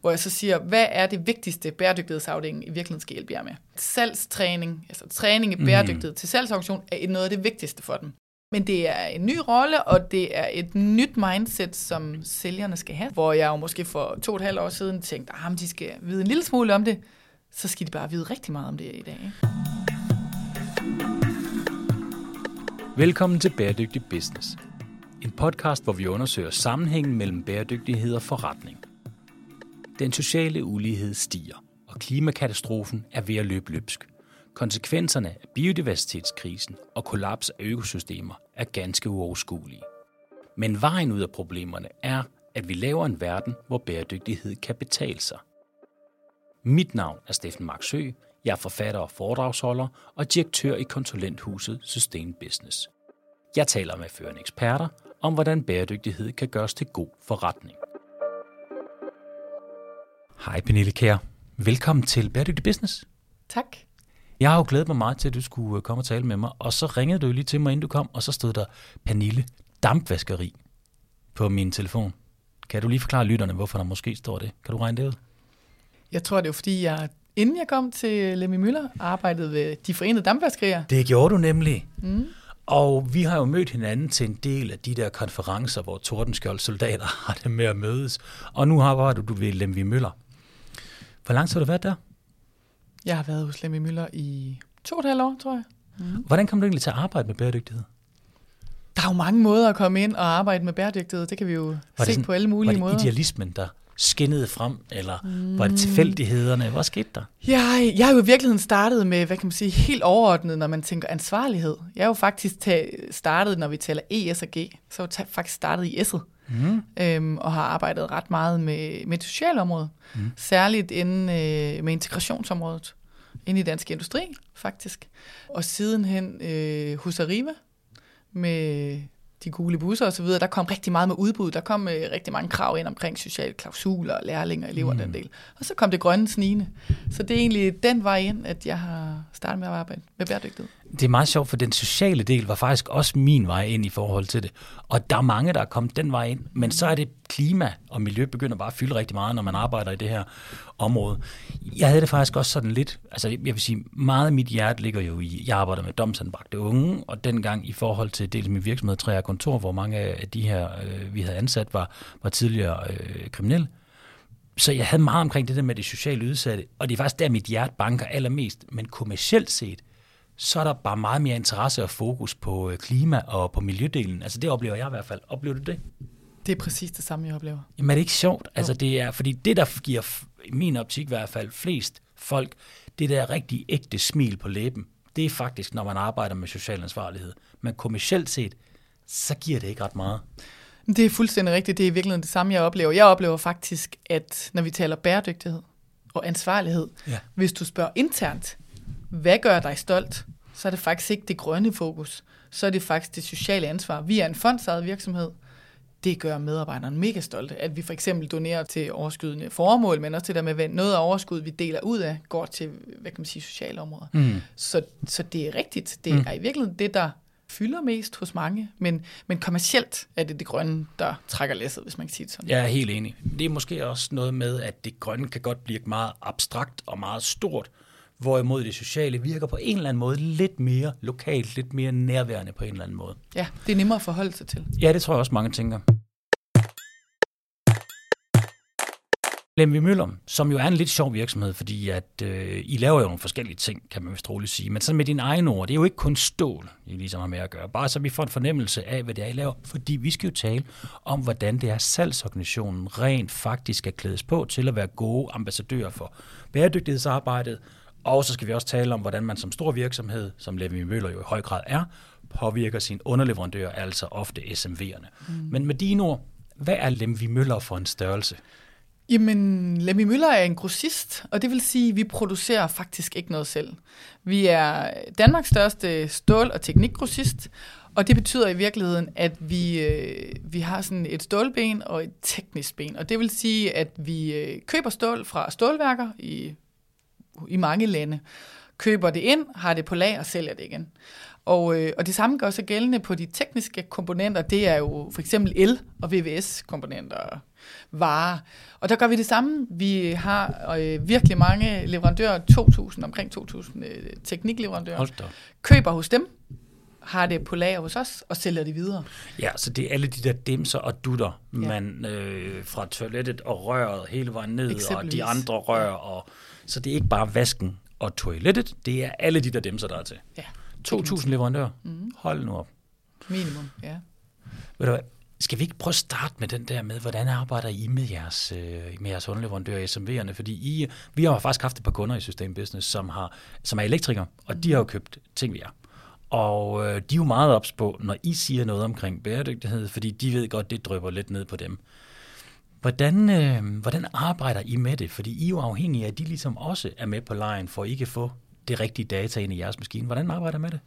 hvor jeg så siger, hvad er det vigtigste bæredygtighedsafdelingen i virkeligheden skal hjælpe jer med? Salgstræning, altså træning i bæredygtighed mm. til salgsorganisation, er noget af det vigtigste for dem. Men det er en ny rolle, og det er et nyt mindset, som sælgerne skal have. Hvor jeg jo måske for to og et halvt år siden tænkte, at ah, de skal vide en lille smule om det. Så skal de bare vide rigtig meget om det i dag. Ikke? Velkommen til Bæredygtig Business. En podcast, hvor vi undersøger sammenhængen mellem bæredygtighed og forretning. Den sociale ulighed stiger, og klimakatastrofen er ved at løbe løbsk. Konsekvenserne af biodiversitetskrisen og kollaps af økosystemer er ganske uoverskuelige. Men vejen ud af problemerne er, at vi laver en verden, hvor bæredygtighed kan betale sig. Mit navn er Steffen Marksø. Jeg er forfatter og foredragsholder og direktør i konsulenthuset Sustain Business. Jeg taler med førende eksperter om, hvordan bæredygtighed kan gøres til god forretning. Hej Pernille Kær. Velkommen til Bæredygtig Business. Tak. Jeg har jo glædet mig meget til, at du skulle øh, komme og tale med mig, og så ringede du lige til mig, inden du kom, og så stod der Pernille Dampvaskeri på min telefon. Kan du lige forklare lytterne, hvorfor der måske står det? Kan du regne det ud? Jeg tror, det er fordi, jeg inden jeg kom til Lemmy Møller, arbejdede ved De Forenede Dampvaskerier. Det gjorde du nemlig. Mm. Og vi har jo mødt hinanden til en del af de der konferencer, hvor Tordenskjold soldater har det med at mødes. Og nu har du ved Lemmy Møller. Hvor lang tid har du været der? Jeg har været hos Lemmy Møller i to og et halvt år, tror jeg. Mm. Hvordan kom du egentlig til at arbejde med bæredygtighed? Der er jo mange måder at komme ind og arbejde med bæredygtighed. Det kan vi jo var se sådan, på alle mulige var det måder. idealismen, der skinnede frem, eller mm. var det tilfældighederne? Hvad skete der? Jeg, jeg har jo i virkeligheden startet med, hvad kan man sige, helt overordnet, når man tænker ansvarlighed. Jeg har jo faktisk startet, når vi taler ES og G, så har jeg faktisk startet i S'et mm. øhm, og har arbejdet ret meget med, med det sociale område. Mm. Særligt inden øh, med integrationsområdet. Inde i dansk industri, faktisk. Og sidenhen øh, hos Arriva med de gule busser osv., der kom rigtig meget med udbud. Der kom øh, rigtig mange krav ind omkring sociale klausuler, lærlinge og elever mm. den del. Og så kom det grønne snigende. Så det er egentlig den vej ind, at jeg har startet med at arbejde med bæredygtighed. Det er meget sjovt, for den sociale del var faktisk også min vej ind i forhold til det. Og der er mange, der er kommet den vej ind, men så er det klima og miljø begynder bare at fylde rigtig meget, når man arbejder i det her område. Jeg havde det faktisk også sådan lidt, altså jeg vil sige, meget af mit hjerte ligger jo i, jeg arbejder med domsanbragte unge, og dengang i forhold til dels min virksomhed, Træer Kontor, hvor mange af de her, øh, vi havde ansat, var, var tidligere øh, kriminelle. Så jeg havde meget omkring det der med det sociale udsatte, og det er faktisk der, mit hjerte banker allermest. Men kommercielt set, så er der bare meget mere interesse og fokus på øh, klima og på miljødelen. Altså det oplever jeg i hvert fald. Oplever du det? Det er præcis det samme, jeg oplever. Jamen er det ikke sjovt? Altså det er, fordi det, der giver, i min optik i hvert fald, flest folk, det der rigtig ægte smil på læben, det er faktisk, når man arbejder med social ansvarlighed. Men kommercielt set, så giver det ikke ret meget. Det er fuldstændig rigtigt. Det er i virkeligheden det samme, jeg oplever. Jeg oplever faktisk, at når vi taler bæredygtighed og ansvarlighed, ja. hvis du spørger internt, hvad gør dig stolt, så er det faktisk ikke det grønne fokus. Så er det faktisk det sociale ansvar. Vi er en fondsejet virksomhed. Det gør medarbejderne mega stolte, at vi for eksempel donerer til overskydende formål, men også til der med, at noget af overskud, vi deler ud af, går til, hvad kan man sige, sociale områder. Mm. Så, så det er rigtigt. Det mm. er i virkeligheden det, der fylder mest hos mange, men, men kommercielt er det det grønne, der trækker læsset, hvis man kan sige det sådan. Jeg er helt enig. Det er måske også noget med, at det grønne kan godt blive meget abstrakt og meget stort, hvorimod det sociale virker på en eller anden måde lidt mere lokalt, lidt mere nærværende på en eller anden måde. Ja, det er nemmere at forholde sig til. Ja, det tror jeg også mange tænker. Lemvi Møller, som jo er en lidt sjov virksomhed, fordi at øh, I laver jo nogle forskellige ting, kan man vist roligt sige. Men sådan med dine egne ord, det er jo ikke kun stål, I ligesom har med at gøre. Bare så vi får en fornemmelse af, hvad det er, I laver. Fordi vi skal jo tale om, hvordan det er, salgsorganisationen rent faktisk skal klædes på til at være gode ambassadører for bæredygtighedsarbejdet. Og så skal vi også tale om, hvordan man som stor virksomhed, som Lemvi Møller jo i høj grad er, påvirker sine underleverandører, altså ofte SMV'erne. Mm. Men med dine ord, hvad er Lemvi Møller for en størrelse? Jamen, Lemmy Møller er en grossist, og det vil sige, at vi producerer faktisk ikke noget selv. Vi er Danmarks største stål- og teknikgrossist, og det betyder i virkeligheden, at vi, øh, vi har sådan et stålben og et teknisk ben. Og det vil sige, at vi øh, køber stål fra stålværker i, i mange lande, køber det ind, har det på lag og sælger det igen. Og, øh, og det samme gør sig gældende på de tekniske komponenter. Det er jo for eksempel el- og VVS-komponenter, varer. Og der gør vi det samme. Vi har øh, virkelig mange leverandører, 2.000, omkring 2.000 øh, teknikleverandører, køber hos dem, har det på lager hos os, og sælger det videre. Ja, så det er alle de der dimser og dutter, Ja. ja. man øh, fra toilettet og røret hele vejen ned, og de andre rør. Og, så det er ikke bare vasken og toilettet, det er alle de der dimser, der er til. Ja, 2.000 leverandører. Mm. Hold nu op. minimum, ja. Ved du hvad, skal vi ikke prøve at starte med den der med, hvordan arbejder I med jeres, øh, med jeres underleverandører, SMV'erne? Fordi I, vi har faktisk haft et par kunder i System Business, som, har, som er elektrikere, og de har jo købt ting ved jer. Og øh, de er jo meget ops på, når I siger noget omkring bæredygtighed, fordi de ved godt, det drypper lidt ned på dem. Hvordan, øh, hvordan arbejder I med det? Fordi I er jo afhængige af, at de ligesom også er med på lejen, for I kan få det rigtige data ind i jeres maskine. Hvordan arbejder I med det?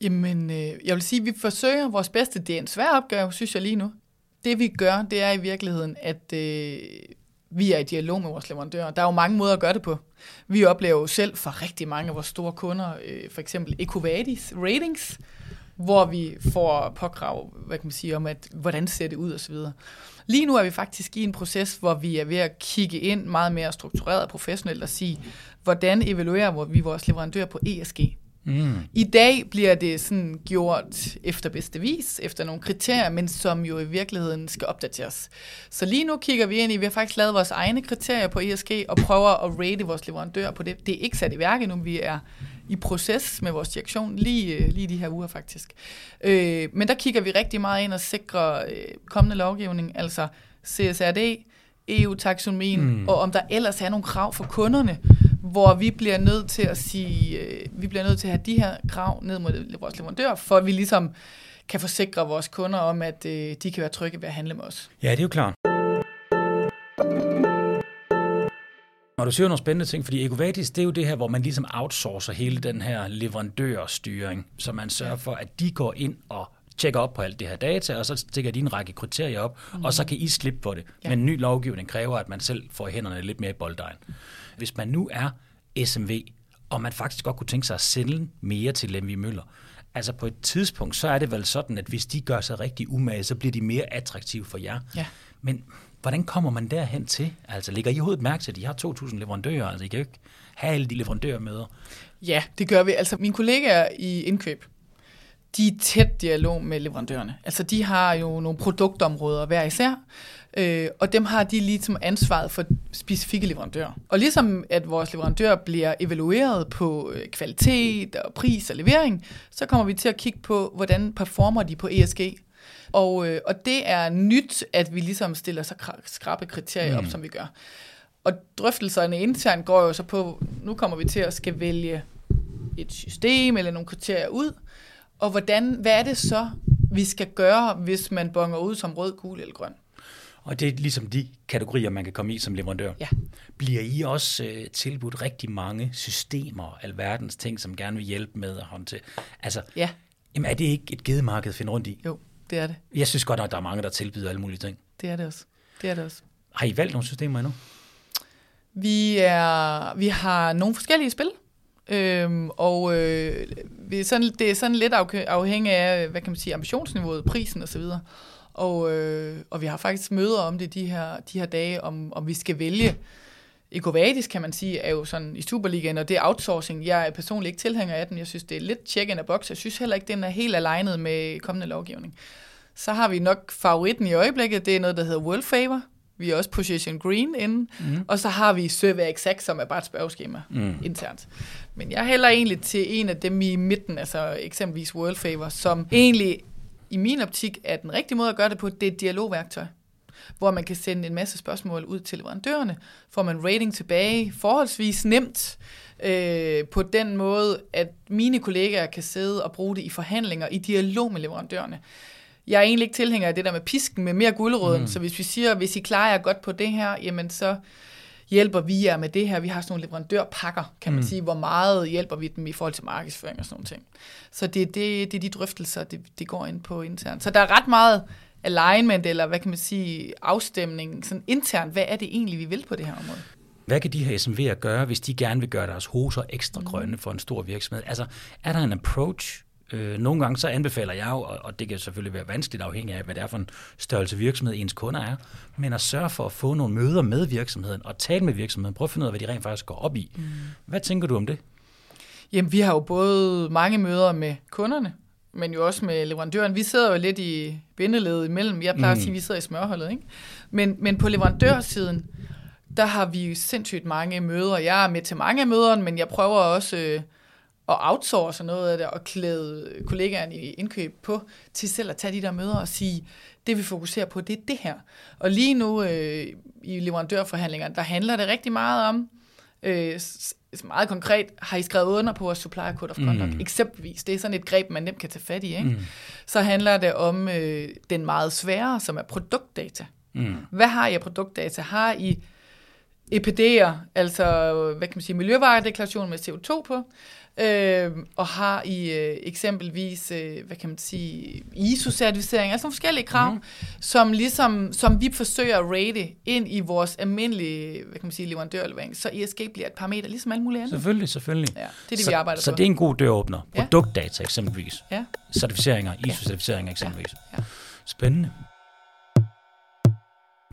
Jamen, øh, jeg vil sige, at vi forsøger vores bedste. Det er en svær opgave, synes jeg lige nu. Det vi gør, det er i virkeligheden, at øh, vi er i dialog med vores leverandører. Der er jo mange måder at gøre det på. Vi oplever jo selv fra rigtig mange af vores store kunder, øh, for eksempel Ecovadis ratings, hvor vi får påkrav, hvad kan man sige, om, at, hvordan ser det ud osv. Lige nu er vi faktisk i en proces, hvor vi er ved at kigge ind meget mere struktureret og professionelt og sige, hvordan evaluerer vi vores leverandør på ESG? Mm. I dag bliver det sådan gjort efter bedste vis, efter nogle kriterier, men som jo i virkeligheden skal opdateres. Så lige nu kigger vi ind i, vi har faktisk lavet vores egne kriterier på ESG og prøver at rate vores leverandør på det. Det er ikke sat i værk endnu, vi er i proces med vores direktion lige, øh, lige de her uger faktisk. Øh, men der kigger vi rigtig meget ind og sikrer øh, kommende lovgivning, altså CSRD, EU-taksonomien, mm. og om der ellers er nogle krav for kunderne, hvor vi bliver nødt til at sige, øh, vi bliver nødt til at have de her krav ned mod vores leverandør, for at vi ligesom kan forsikre vores kunder om, at øh, de kan være trygge ved at handle med os. Ja, det er jo klart. Når du siger nogle spændende ting, fordi Ecovadis, det er jo det her, hvor man ligesom outsourcer hele den her leverandørstyring, så man sørger for, at de går ind og tjekker op på alt det her data, og så stikker de en række kriterier op, mm. og så kan I slippe på det. Ja. Men ny lovgivning kræver, at man selv får hænderne lidt mere i bolddejen. Hvis man nu er SMV, og man faktisk godt kunne tænke sig at sælge mere til Lemvi Møller, altså på et tidspunkt, så er det vel sådan, at hvis de gør sig rigtig umage, så bliver de mere attraktive for jer. Ja. Men hvordan kommer man derhen til? Altså ligger I hovedet mærke til, at I har 2.000 leverandører? Altså I kan jo ikke have alle de leverandørmøder. Ja, det gør vi. Altså mine kollegaer i indkøb, de er tæt dialog med leverandørerne. Altså de har jo nogle produktområder hver især, øh, og dem har de ligesom ansvaret for specifikke leverandører. Og ligesom at vores leverandør bliver evalueret på øh, kvalitet og pris og levering, så kommer vi til at kigge på, hvordan performer de på ESG. Og, øh, og det er nyt, at vi ligesom stiller så kra- skrappe kriterier op, Mm. som vi gør. Og drøftelserne internt går jo så på, nu kommer vi til at skal vælge et system eller nogle kriterier ud, og hvordan, hvad er det så, vi skal gøre, hvis man bonger ud som rød, gul eller grøn? Og det er ligesom de kategorier, man kan komme i som leverandør. Ja. Bliver I også øh, tilbudt rigtig mange systemer, alverdens ting, som gerne vil hjælpe med at håndtere? Altså, Ja, jamen, er det ikke et gedemarked at finde rundt i? jo, det er det. Jeg synes godt, at der er mange, der tilbyder alle mulige ting. Det er det også. Det er det også. Har I valgt nogle systemer endnu? Vi, er, vi har nogle forskellige spil, øhm, og øh, vi er sådan, det er sådan lidt afhæ- afhængig af, hvad kan man sige, ambitionsniveauet, prisen osv. Og, øh, og vi har faktisk møder om det de her, de her dage, om, om vi skal vælge. Ecovadis, kan man sige, er jo sådan i Superligaen, og det er outsourcing. Jeg er personligt ikke tilhænger af den. Jeg synes, det er lidt check in a box. Jeg synes heller ikke, den er helt alignet med kommende lovgivning. Så har vi nok favoritten i øjeblikket. Det er noget, der hedder World Favor. Vi er også Position Green inde. Mm. Og så har vi Survey Exact, som er bare et spørgeskema Mm. internt. Men jeg hælder egentlig til en af dem i midten, altså eksempelvis World Favor, som egentlig i min optik er den rigtige måde at gøre det på. Det er et dialogværktøj hvor man kan sende en masse spørgsmål ud til leverandørerne, får man rating tilbage forholdsvis nemt, øh, på den måde, at mine kollegaer kan sidde og bruge det i forhandlinger, i dialog med leverandørerne. Jeg er egentlig ikke tilhænger af det der med pisken, med mere guldråden, mm. så hvis vi siger, hvis I klarer jer godt på det her, jamen så hjælper vi jer med det her. Vi har sådan nogle leverandørpakker, kan man mm. sige, hvor meget hjælper vi dem i forhold til markedsføring og sådan nogle ting. Så det det, det er de drøftelser, det, det går ind på internt. Så der er ret meget alignment, eller hvad kan man sige, afstemning sådan internt. Hvad er det egentlig, vi vil på det her område? Hvad kan de her SMV'er gøre, hvis de gerne vil gøre deres hoser ekstra grønne for en stor virksomhed? Altså, er der en approach? Øh, nogle gange så anbefaler jeg jo, og- og det kan selvfølgelig være vanskeligt afhængig af, hvad det er for en størrelse virksomhed ens kunder er, men at sørge for at få nogle møder med virksomheden og tale med virksomheden. Prøv at finde ud af, hvad de rent faktisk går op i. Mm. Hvad tænker du om det? Jamen, vi har jo både mange møder med kunderne, men jo også med leverandøren. Vi sidder jo lidt i bindeledet imellem. Jeg plejer mm. at sige, at vi sidder i smørholdet. Ikke? Men, men på leverandørsiden, der har vi jo sindssygt mange møder. Jeg er med til mange af møderne, men jeg prøver også øh, at outsource noget af det og klæde kollegaerne i indkøb på til selv at tage de der møder og sige, det vi fokuserer på, det er det her. Og lige nu øh, i leverandørforhandlingerne, der handler det rigtig meget om, øh, s- s- meget konkret, har I skrevet under på vores supplier code of conduct, mm. eksempelvis. Det er sådan et greb, man nemt kan tage fat i. Ikke? Mm. Så handler det om øh, den meget svære, som er produktdata. Mm. Hvad har I af produktdata? Har I EPD'er, altså hvad kan man sige, miljøvaredeklaration med CO2 på, øh, og har I øh, eksempelvis, øh, hvad kan man sige, ISO-certificering, altså nogle forskellige krav, mm. som, ligesom, som vi forsøger at rate ind i vores almindelige, hvad kan man sige, leverandørlevering, så ESG bliver et parameter, ligesom alle mulige andre. Selvfølgelig, selvfølgelig. Ja, det er det, så, vi arbejder så på. det er en god døråbner. Ja. Produktdata eksempelvis. Ja, Certificeringer, ISO-certificeringer eksempelvis. ja. Spændende.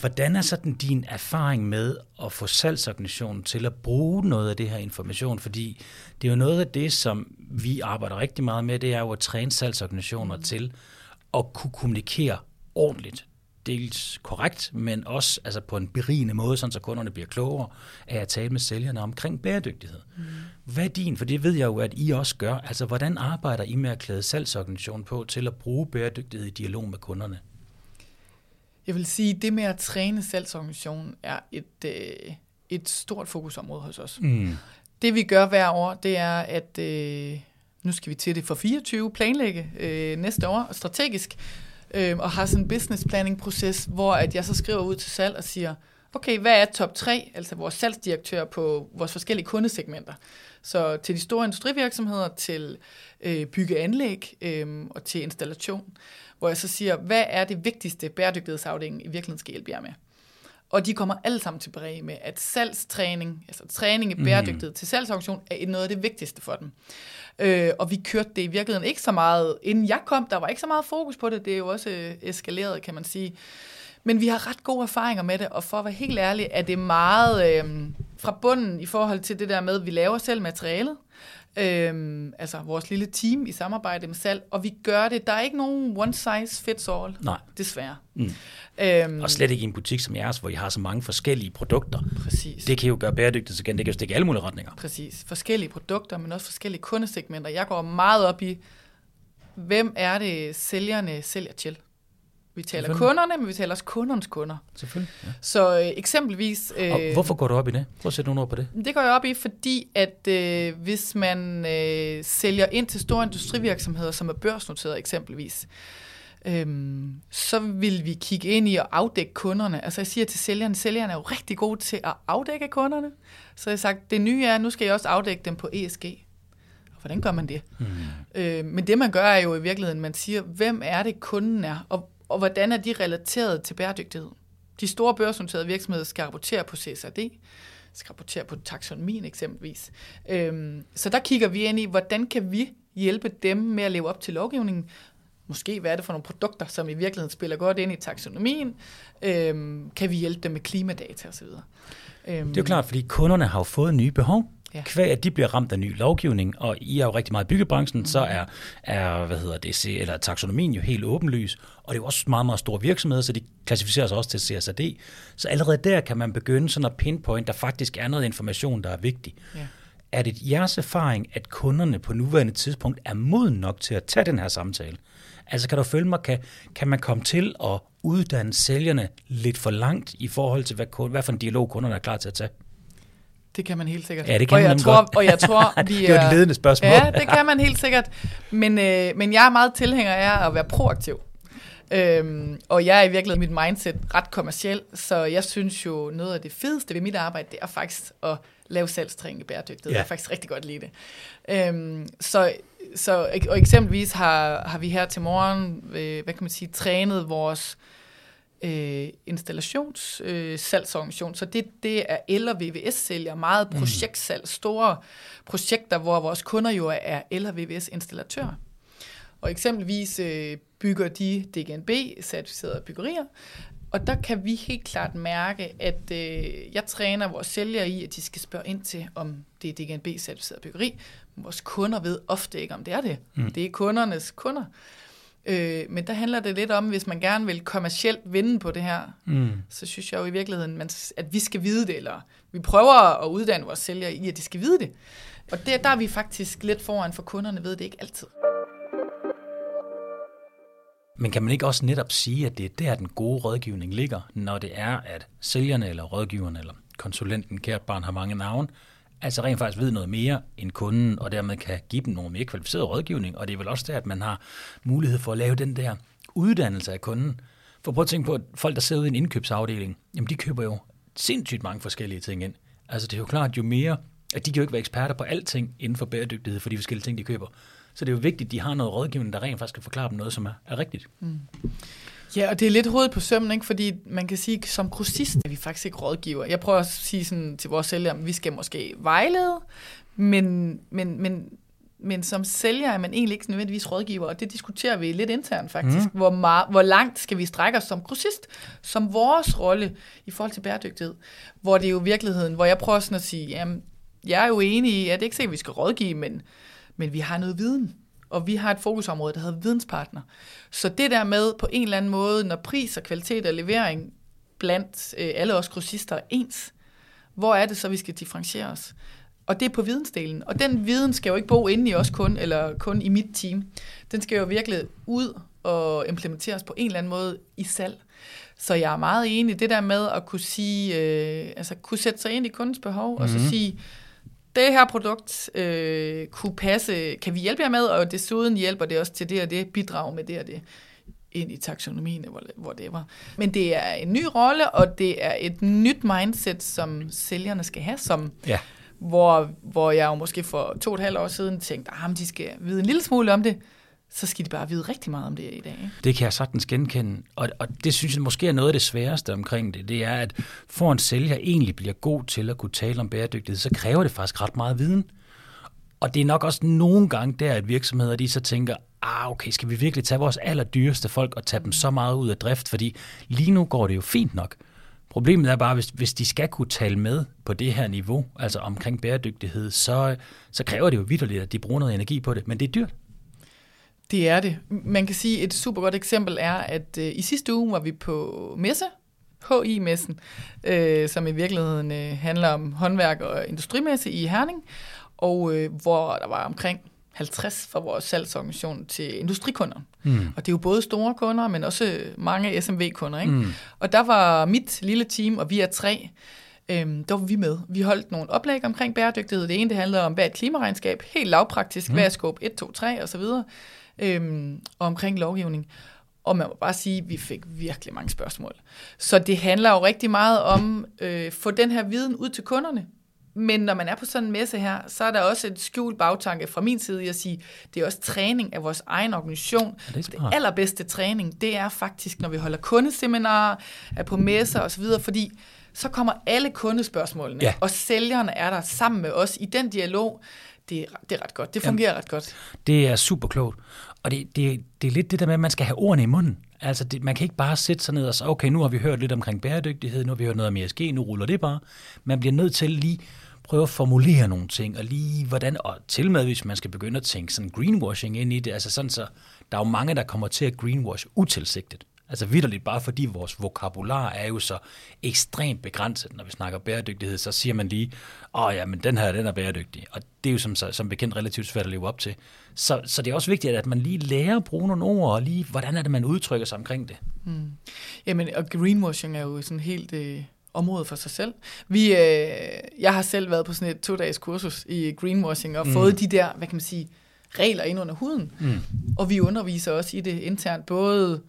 Hvordan er sådan din erfaring med at få salgsorganisationen til at bruge noget af det her information? Fordi det er jo noget af det, som vi arbejder rigtig meget med, det er jo at træne salgsorganisationer mm. til at kunne kommunikere ordentligt. Dels korrekt, men også altså på en berigende måde, sådan så kunderne bliver klogere af at tale med sælgerne omkring bæredygtighed. Mm. Hvad er din? For det ved jeg jo, at I også gør. Altså, hvordan arbejder I med at klæde salgsorganisationen på til at bruge bæredygtighed i dialog med kunderne? Jeg vil sige, det med at træne salgsorganisationen er et, øh, et stort fokusområde hos os. Mm. Det vi gør hver år, det er, at øh, nu skal vi til det for 24, planlægge øh, næste år strategisk, øh, og har sådan en business planning proces, hvor at jeg så skriver ud til salg og siger, okay, hvad er top 3, altså vores salgsdirektør på vores forskellige kundesegmenter. Så til de store industrivirksomheder, til øh, byggeanlæg øh, og til installation, hvor jeg så siger, hvad er det vigtigste bæredygtighedsafdelingen i virkeligheden skal hjælpe jer med? Og de kommer alle sammen tilbage med, at salgstræning, altså træning i bæredygtighed mm. til salgsorganisation, er noget af det vigtigste for dem. Øh, og vi kørte det i virkeligheden ikke så meget, inden jeg kom, der var ikke så meget fokus på det, det er jo også øh, eskaleret, kan man sige. Men vi har ret gode erfaringer med det, og for at være helt ærlig, er det meget øh, fra bunden i forhold til det der med, at vi laver selv materialet, Øhm, altså vores lille team i samarbejde med salg, og vi gør det. Der er ikke nogen one size fits all, Nej. desværre. Mm. Øhm, Og slet ikke i en butik som jeres, hvor I har så mange forskellige produkter. præcis. Det kan jo gøre bæredygtighed igen. Det kan jo stikke alle mulige retninger. Præcis. Forskellige produkter, men også forskellige kundesegmenter. Jeg går meget op i, hvem er det sælgerne sælger til? Vi taler kunderne, men vi taler også kundernes kunder. Selvfølgelig. Ja. Så øh, eksempelvis... Øh, Og hvorfor går du op i det? Prøv at sætte nogle ord på det. Det går jeg op i, fordi at øh, hvis man øh, sælger ind til store industrivirksomheder, som er børsnoteret eksempelvis, øhm, så vil vi kigge ind i at afdække kunderne. Altså jeg siger til sælgerne, sælgerne er jo rigtig gode til at afdække kunderne. Så jeg har sagt, det nye er, at nu skal jeg også afdække dem på ESG. Og hvordan gør man det? Mm. Øh, men det man gør er jo i virkeligheden, man siger, hvem er det kunden er, og, og hvordan er de relateret til bæredygtighed? De store børsnoterede virksomheder skal rapportere på CSRD, skal rapportere på taksonomien eksempelvis. Øhm, så der kigger vi ind i, hvordan kan vi hjælpe dem med at leve op til lovgivningen? Måske hvad er det for nogle produkter, som i virkeligheden spiller godt ind i taksonomien? Øhm, kan vi hjælpe dem med klimadata osv.? Øhm, Det er jo klart, fordi kunderne har jo fået nye behov. Ja. Kvæg, at de bliver ramt af ny lovgivning, og I er jo rigtig meget i byggebranchen, mm. så er, er hvad hedder det, eller taksonomien jo helt åbenlys, og det er jo også meget, meget store virksomheder, så de klassificerer sig også til CSRD. Så allerede der kan man begynde sådan at pinpoint, der faktisk er noget information, der er vigtig. Ja. Er det jeres erfaring, at kunderne på nuværende tidspunkt er moden nok til at tage den her samtale? Altså kan du følge mig, kan, kan man komme til at uddanne sælgerne lidt for langt i forhold til, hvad, hvad for en dialog kunderne er klar til at tage? Det kan man helt sikkert. Ja, det kan og man jeg tror, godt. Og jeg tror, vi Det var et ledende spørgsmål. Ja, det kan man helt sikkert. Men, øh, men jeg er meget tilhænger af at være proaktiv. Øhm, og jeg er i virkeligheden mit mindset ret kommerciel, så jeg synes jo, noget af det fedeste ved mit arbejde, det er faktisk at lave salgstræning i bæredygtighed. Ja. Jeg faktisk rigtig godt lide det. Øhm, så, så, og eksempelvis har, har vi her til morgen, øh, hvad kan man sige, trænet vores øh, installationssalgsorganisation, øh, så det, det er el- og VVS-sælger, meget projektsalg, store projekter, hvor vores kunder jo er el- og VVS-installatører. Og eksempelvis øh, bygger de DGNB-certificerede byggerier, og der kan vi helt klart mærke, at øh, jeg træner vores sælgere i, at de skal spørge ind til, om det er DGNB-certificeret byggeri. Vores kunder ved ofte ikke, om det er det. Mm. Det er kundernes kunder. Øh, men der handler det lidt om, hvis man gerne vil kommercielt vinde på det her, mm. så synes jeg jo i virkeligheden, man, at vi skal vide det, eller vi prøver at uddanne vores sælgere i, at de skal vide det. Og det, der er vi faktisk lidt foran, for kunderne ved det ikke altid. Men kan man ikke også netop sige, at det er der, den gode rådgivning ligger, når det er, at sælgerne eller rådgiverne eller konsulenten, kært barn har mange navne, altså rent faktisk ved noget mere end kunden, og dermed kan give dem nogle mere kvalificeret rådgivning. Og det er vel også der, at man har mulighed for at lave den der uddannelse af kunden. For prøv at tænke på, at folk, der sidder ude i en indkøbsafdeling, jamen de køber jo sindssygt mange forskellige ting ind. Altså det er jo klart, jo mere, at de kan jo ikke være eksperter på alting inden for bæredygtighed for de forskellige ting, de køber. Så det er jo vigtigt, at de har noget rådgivning, der rent faktisk kan forklare dem noget, som er, er rigtigt. Mm. Ja, og det er lidt hovedet på sømmen, ikke? fordi man kan sige, at som grossist er vi faktisk ikke rådgiver. Jeg prøver at sige sådan til vores sælgere, at vi skal måske vejlede, men, men, men, men som sælger er man egentlig ikke nødvendigvis rådgiver, og det diskuterer vi lidt internt faktisk. Mm. Hvor, meget, hvor langt skal vi strække os som grossist, som vores rolle i forhold til bæredygtighed. Hvor det er jo virkeligheden, hvor jeg prøver sådan at sige, jamen, jeg er jo enig i, at det ikke sikkert, at vi skal rådgive, men, men vi har noget viden og vi har et fokusområde, der hedder videnspartner. Så det der med på en eller anden måde, når pris og kvalitet og levering blandt øh, alle os grossister er ens, hvor er det så, vi skal differentiere os? Og det er på vidensdelen. Og den viden skal jo ikke bo inde i os kun, eller kun i mit team. Den skal jo virkelig ud og implementeres på en eller anden måde i salg. Så jeg er meget enig i det der med at kunne sige, øh, altså kunne sætte sig ind i kundens behov, mm-hmm. og så mhm. sige, det her produkt øh, kunne passe, kan vi hjælpe jer med, og desuden hjælper det også til det og det, bidrag med det og det ind i taksonomien, hvor det var. Men det er en ny rolle, og det er et nyt mindset, som sælgerne skal have, som, ja. hvor, hvor jeg jo måske for to og et halvt år siden tænkte, at ah, de skal vide en lille smule om det så skal de bare vide rigtig meget om det i dag. Ikke? Det kan jeg sagtens genkende, og, og det synes jeg måske er noget af det sværeste omkring det, det er, at for en sælger egentlig bliver god til at kunne tale om bæredygtighed, så kræver det faktisk ret meget viden. Og det er nok også nogle gange der, at virksomheder de så tænker, ah okay, skal vi virkelig tage vores allerdyreste folk og tage dem så meget ud af drift, fordi lige nu går det jo fint nok. Problemet er bare, hvis, hvis de skal kunne tale med på det her niveau, altså omkring bæredygtighed, så, så kræver det jo vidderligt, at de bruger noget energi på det, men det er dyrt. Det er det. Man kan sige, et super godt eksempel er, at øh, i sidste uge var vi på messe, HI-messen, øh, som i virkeligheden øh, handler om håndværk og industrimesse i Herning, og øh, hvor der var omkring 50 fra vores salgsorganisation til industrikunder. Mm. Og det er jo både store kunder, men også mange SMV-kunder. Ikke? Mm. Og der var mit lille team, og vi er tre, øhm, der var vi med. Vi holdt nogle oplæg omkring bæredygtighed. Det ene det handlede om, hvad er et klimaregnskab? Helt lavpraktisk. Mm. Hvad er skåb 1, 2, 3 og så videre øhm, omkring lovgivning. Og man må bare sige, at vi fik virkelig mange spørgsmål. Så det handler jo rigtig meget om at øh, få den her viden ud til kunderne. Men når man er på sådan en messe her, så er der også et skjult bagtanke fra min side i at sige, det er også træning af vores egen organisation. Ja, det, det allerbedste træning, det er faktisk, når vi holder kundeseminarer, er på messer osv., fordi så kommer alle kundespørgsmålene, ja. og sælgerne er der sammen med os i den dialog det, det er ret godt. Det fungerer Jamen, ret godt. Det er super klogt. Og det, det, det er lidt det der med, at man skal have ordene i munden. Altså, det, man kan ikke bare sætte sig ned og sige, okay, nu har vi hørt lidt omkring bæredygtighed, nu har vi hørt noget om ESG, nu ruller det bare. Man bliver nødt til lige prøve at formulere nogle ting, og lige hvordan, og til med, hvis man skal begynde at tænke sådan greenwashing ind i det, altså sådan så, der er jo mange, der kommer til at greenwash utilsigtet. Altså vidderligt, bare fordi vores vokabular er jo så ekstremt begrænset, når vi snakker bæredygtighed, så siger man lige, åh oh, ja, men den her, den er bæredygtig. Og det er jo som, som bekendt relativt svært at leve op til. Så, så det er også vigtigt, at man lige lærer at bruge nogle ord, og lige, hvordan er det, man udtrykker sig omkring det. Mm. Jamen, og greenwashing er jo sådan helt... Øh område for sig selv. Vi, øh, jeg har selv været på sådan et to-dages kursus i greenwashing og mm. fået de der, hvad kan man sige, regler ind under huden. Mm. Og vi underviser også i det internt, både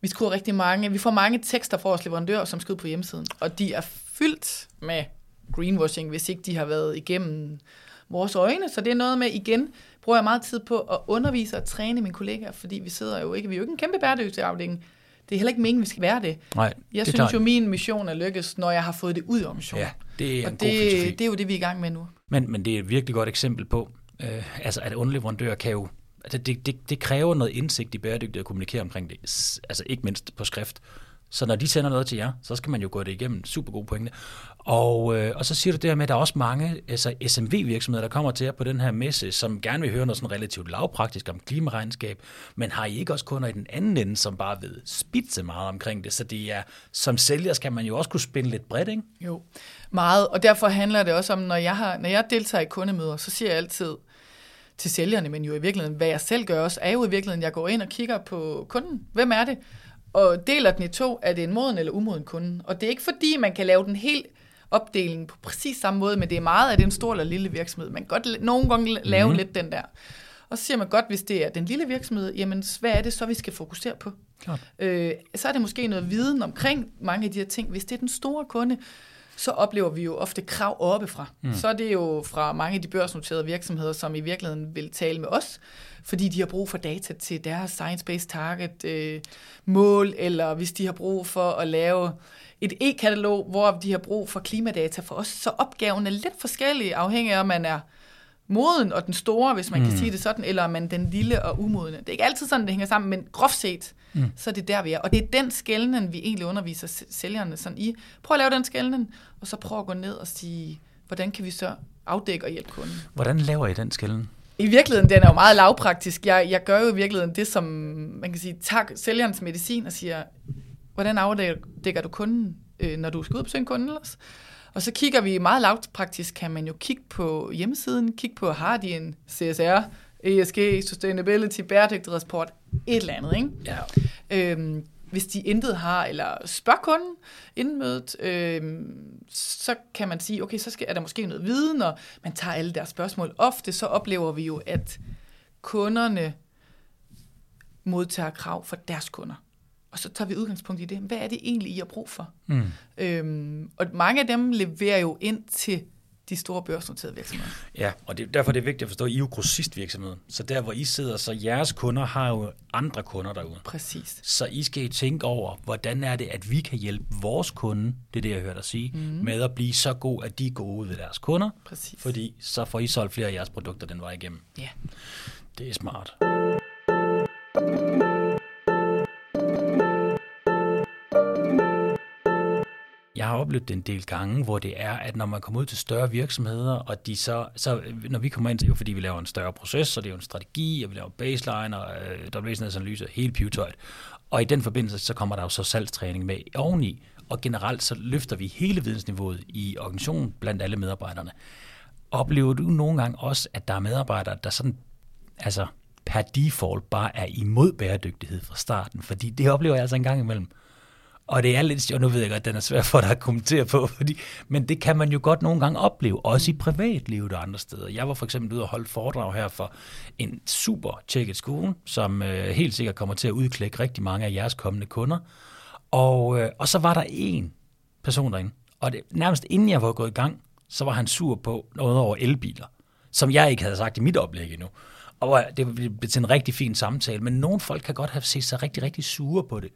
vi skriver rigtig mange, vi får mange tekster fra vores leverandører, som skal ud på hjemmesiden, og de er fyldt med greenwashing, hvis ikke de har været igennem vores øjne. Så det er noget med, igen, bruger jeg meget tid på at undervise og træne mine kollegaer, fordi vi sidder jo ikke, vi er jo ikke en kæmpe bæredygtighedsafdeling. Det er heller ikke meningen, vi skal være det. Nej, Jeg det synes jo, min mission er lykkes, når jeg har fået det ud i organisationen. Ja, det er en og god filosofi. det, det er jo det, vi er i gang med nu. Men, men det er et virkelig godt eksempel på, øh, altså at underleverandører kan jo, altså det, det, det kræver noget indsigt i bæredygtighed at kommunikere omkring det, altså ikke mindst på skrift. Så når de sender noget til jer, så skal man jo gå det igennem. Super gode pointe. Og, øh, og så siger du det her med, at der er også mange altså SMV-virksomheder, der kommer til jer på den her messe, som gerne vil høre noget sådan relativt lavpraktisk om klimaregnskab, men har I ikke også kunder i den anden ende, som bare ved spidse meget omkring det? Så det er, som sælger skal man jo også kunne spænde lidt bredt, ikke? Jo, meget. Og derfor handler det også om, når jeg, har, når jeg deltager i kundemøder, så siger jeg altid til sælgerne, men jo i virkeligheden, hvad jeg selv gør også, er jo i virkeligheden, jeg går ind og kigger på kunden. Hvem er det? Og deler den i to, er det en moden eller umoden kunde? Og det er ikke fordi, man kan lave den helt opdeling på præcis samme måde, men det er meget, at det er en stor eller lille virksomhed. Man kan godt nogle gange lave mm-hmm. lidt den der. Og så siger man godt, hvis det er den lille virksomhed, jamen hvad er det så, vi skal fokusere på? Klart. Øh, så er det måske noget viden omkring mange af de her ting. Hvis det er den store kunde, så oplever vi jo ofte krav oppefra. Mm. Så er det jo fra mange af de børsnoterede virksomheder, som i virkeligheden vil tale med os, fordi de har brug for data til deres science-based target øh, mål, eller hvis de har brug for at lave et e-katalog, hvor de har brug for klimadata for os. Så opgaven er lidt forskellig, afhængig af, om man er moden og den store, hvis man mm. kan sige det sådan, eller om man den lille og umodne. Det er ikke altid sådan, det hænger sammen, men groft set, mm. så er det der, vi er. Og det er den skældnen, vi egentlig underviser sælgerne sådan i. Prøv at lave den skældnen, og så prøv at gå ned og sige, hvordan kan vi så afdække og hjælpe kunden? Hvordan laver I den skælden? I virkeligheden, den er jo meget lavpraktisk. Jeg, jeg gør jo i virkeligheden det, som man kan sige, tager sælgerens medicin og siger, hvordan afdækker du kunden, øh, når du skal ud og besøge en kunde ellers? Og så kigger vi meget lavpraktisk, kan man jo kigge på hjemmesiden, kigge på, har de en CSR, ESG, Sustainability, bæredygtighedsport, et eller andet, ikke? Ja. Øhm, hvis de intet har, eller spørger kunden inden mødet, øhm, så kan man sige, okay, så skal, er der måske noget viden, og man tager alle deres spørgsmål. Ofte så oplever vi jo, at kunderne modtager krav for deres kunder. Og så tager vi udgangspunkt i det. Hvad er det egentlig, I har brug for? Mm. Øhm, og mange af dem leverer jo ind til de store børsnoterede virksomheder. Ja, og det, derfor er det vigtigt at forstå, at I er jo grossistvirksomhed. Så der, hvor I sidder, så jeres kunder har jo andre kunder derude. Præcis. Så I skal tænke over, hvordan er det, at vi kan hjælpe vores kunde, det er det, jeg hørte dig sige, mm. med at blive så god, at de går ud ved deres kunder. Præcis. Fordi så får I solgt flere af jeres produkter den vej igennem. Ja. Det er smart. Jeg har oplevet det en del gange, hvor det er, at når man kommer ud til større virksomheder, og de så, så når vi kommer ind, så jo fordi, vi laver en større proces, så det er jo en strategi, og vi laver baseline og øh, WSNS-analyse, hele pivetøjet. Og i den forbindelse, så kommer der jo så salgstræning med oveni, og generelt så løfter vi hele vidensniveauet i organisationen blandt alle medarbejderne. Oplever du nogle gange også, at der er medarbejdere, der sådan, altså per default bare er imod bæredygtighed fra starten? Fordi det oplever jeg altså en gang imellem. Og det er lidt sjovt, nu ved jeg godt, at den er svær for dig at kommentere på, fordi, men det kan man jo godt nogle gange opleve, også i privatlivet og andre steder. Jeg var for eksempel ude og holde foredrag her for en super tjekket skole, som øh, helt sikkert kommer til at udklække rigtig mange af jeres kommende kunder. Og, øh, og så var der en person derinde, og det, nærmest inden jeg var gået i gang, så var han sur på noget over elbiler, som jeg ikke havde sagt i mit oplæg endnu. Og det blev til en rigtig fin samtale, men nogle folk kan godt have set sig rigtig, rigtig sure på det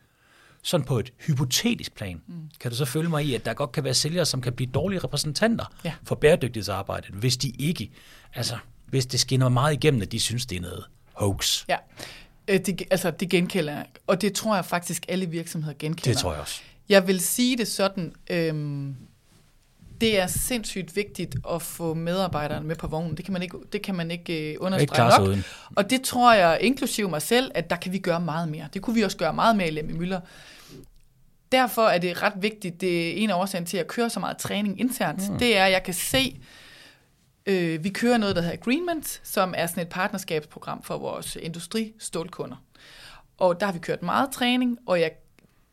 sådan på et hypotetisk plan, mm. kan du så følge mig i, at der godt kan være sælgere, som kan blive dårlige repræsentanter Ja. for bæredygtighedsarbejdet, hvis de ikke, altså hvis det skinner meget igennem, at de synes, det er noget hoax. Ja, Øh, det, altså det genkender jeg, og det tror jeg faktisk alle virksomheder genkender. Det tror jeg også. Jeg vil sige det sådan, øhm, det er sindssygt vigtigt at få medarbejderne med på vognen. Det kan man ikke, det kan man ikke øh, Ikke understrege sig nok. uden. Og det tror jeg, inklusive mig selv, at der kan vi gøre meget mere. Det kunne vi også gøre meget mere i Lemmy Møller. Derfor er det ret vigtigt, det er en af årsagen til, at jeg kører så meget træning internt, mm. det er, at jeg kan se, øh, vi kører noget, der hedder Agreement, som er sådan et partnerskabsprogram for vores industristålkunder. Og der har vi kørt meget træning, og jeg,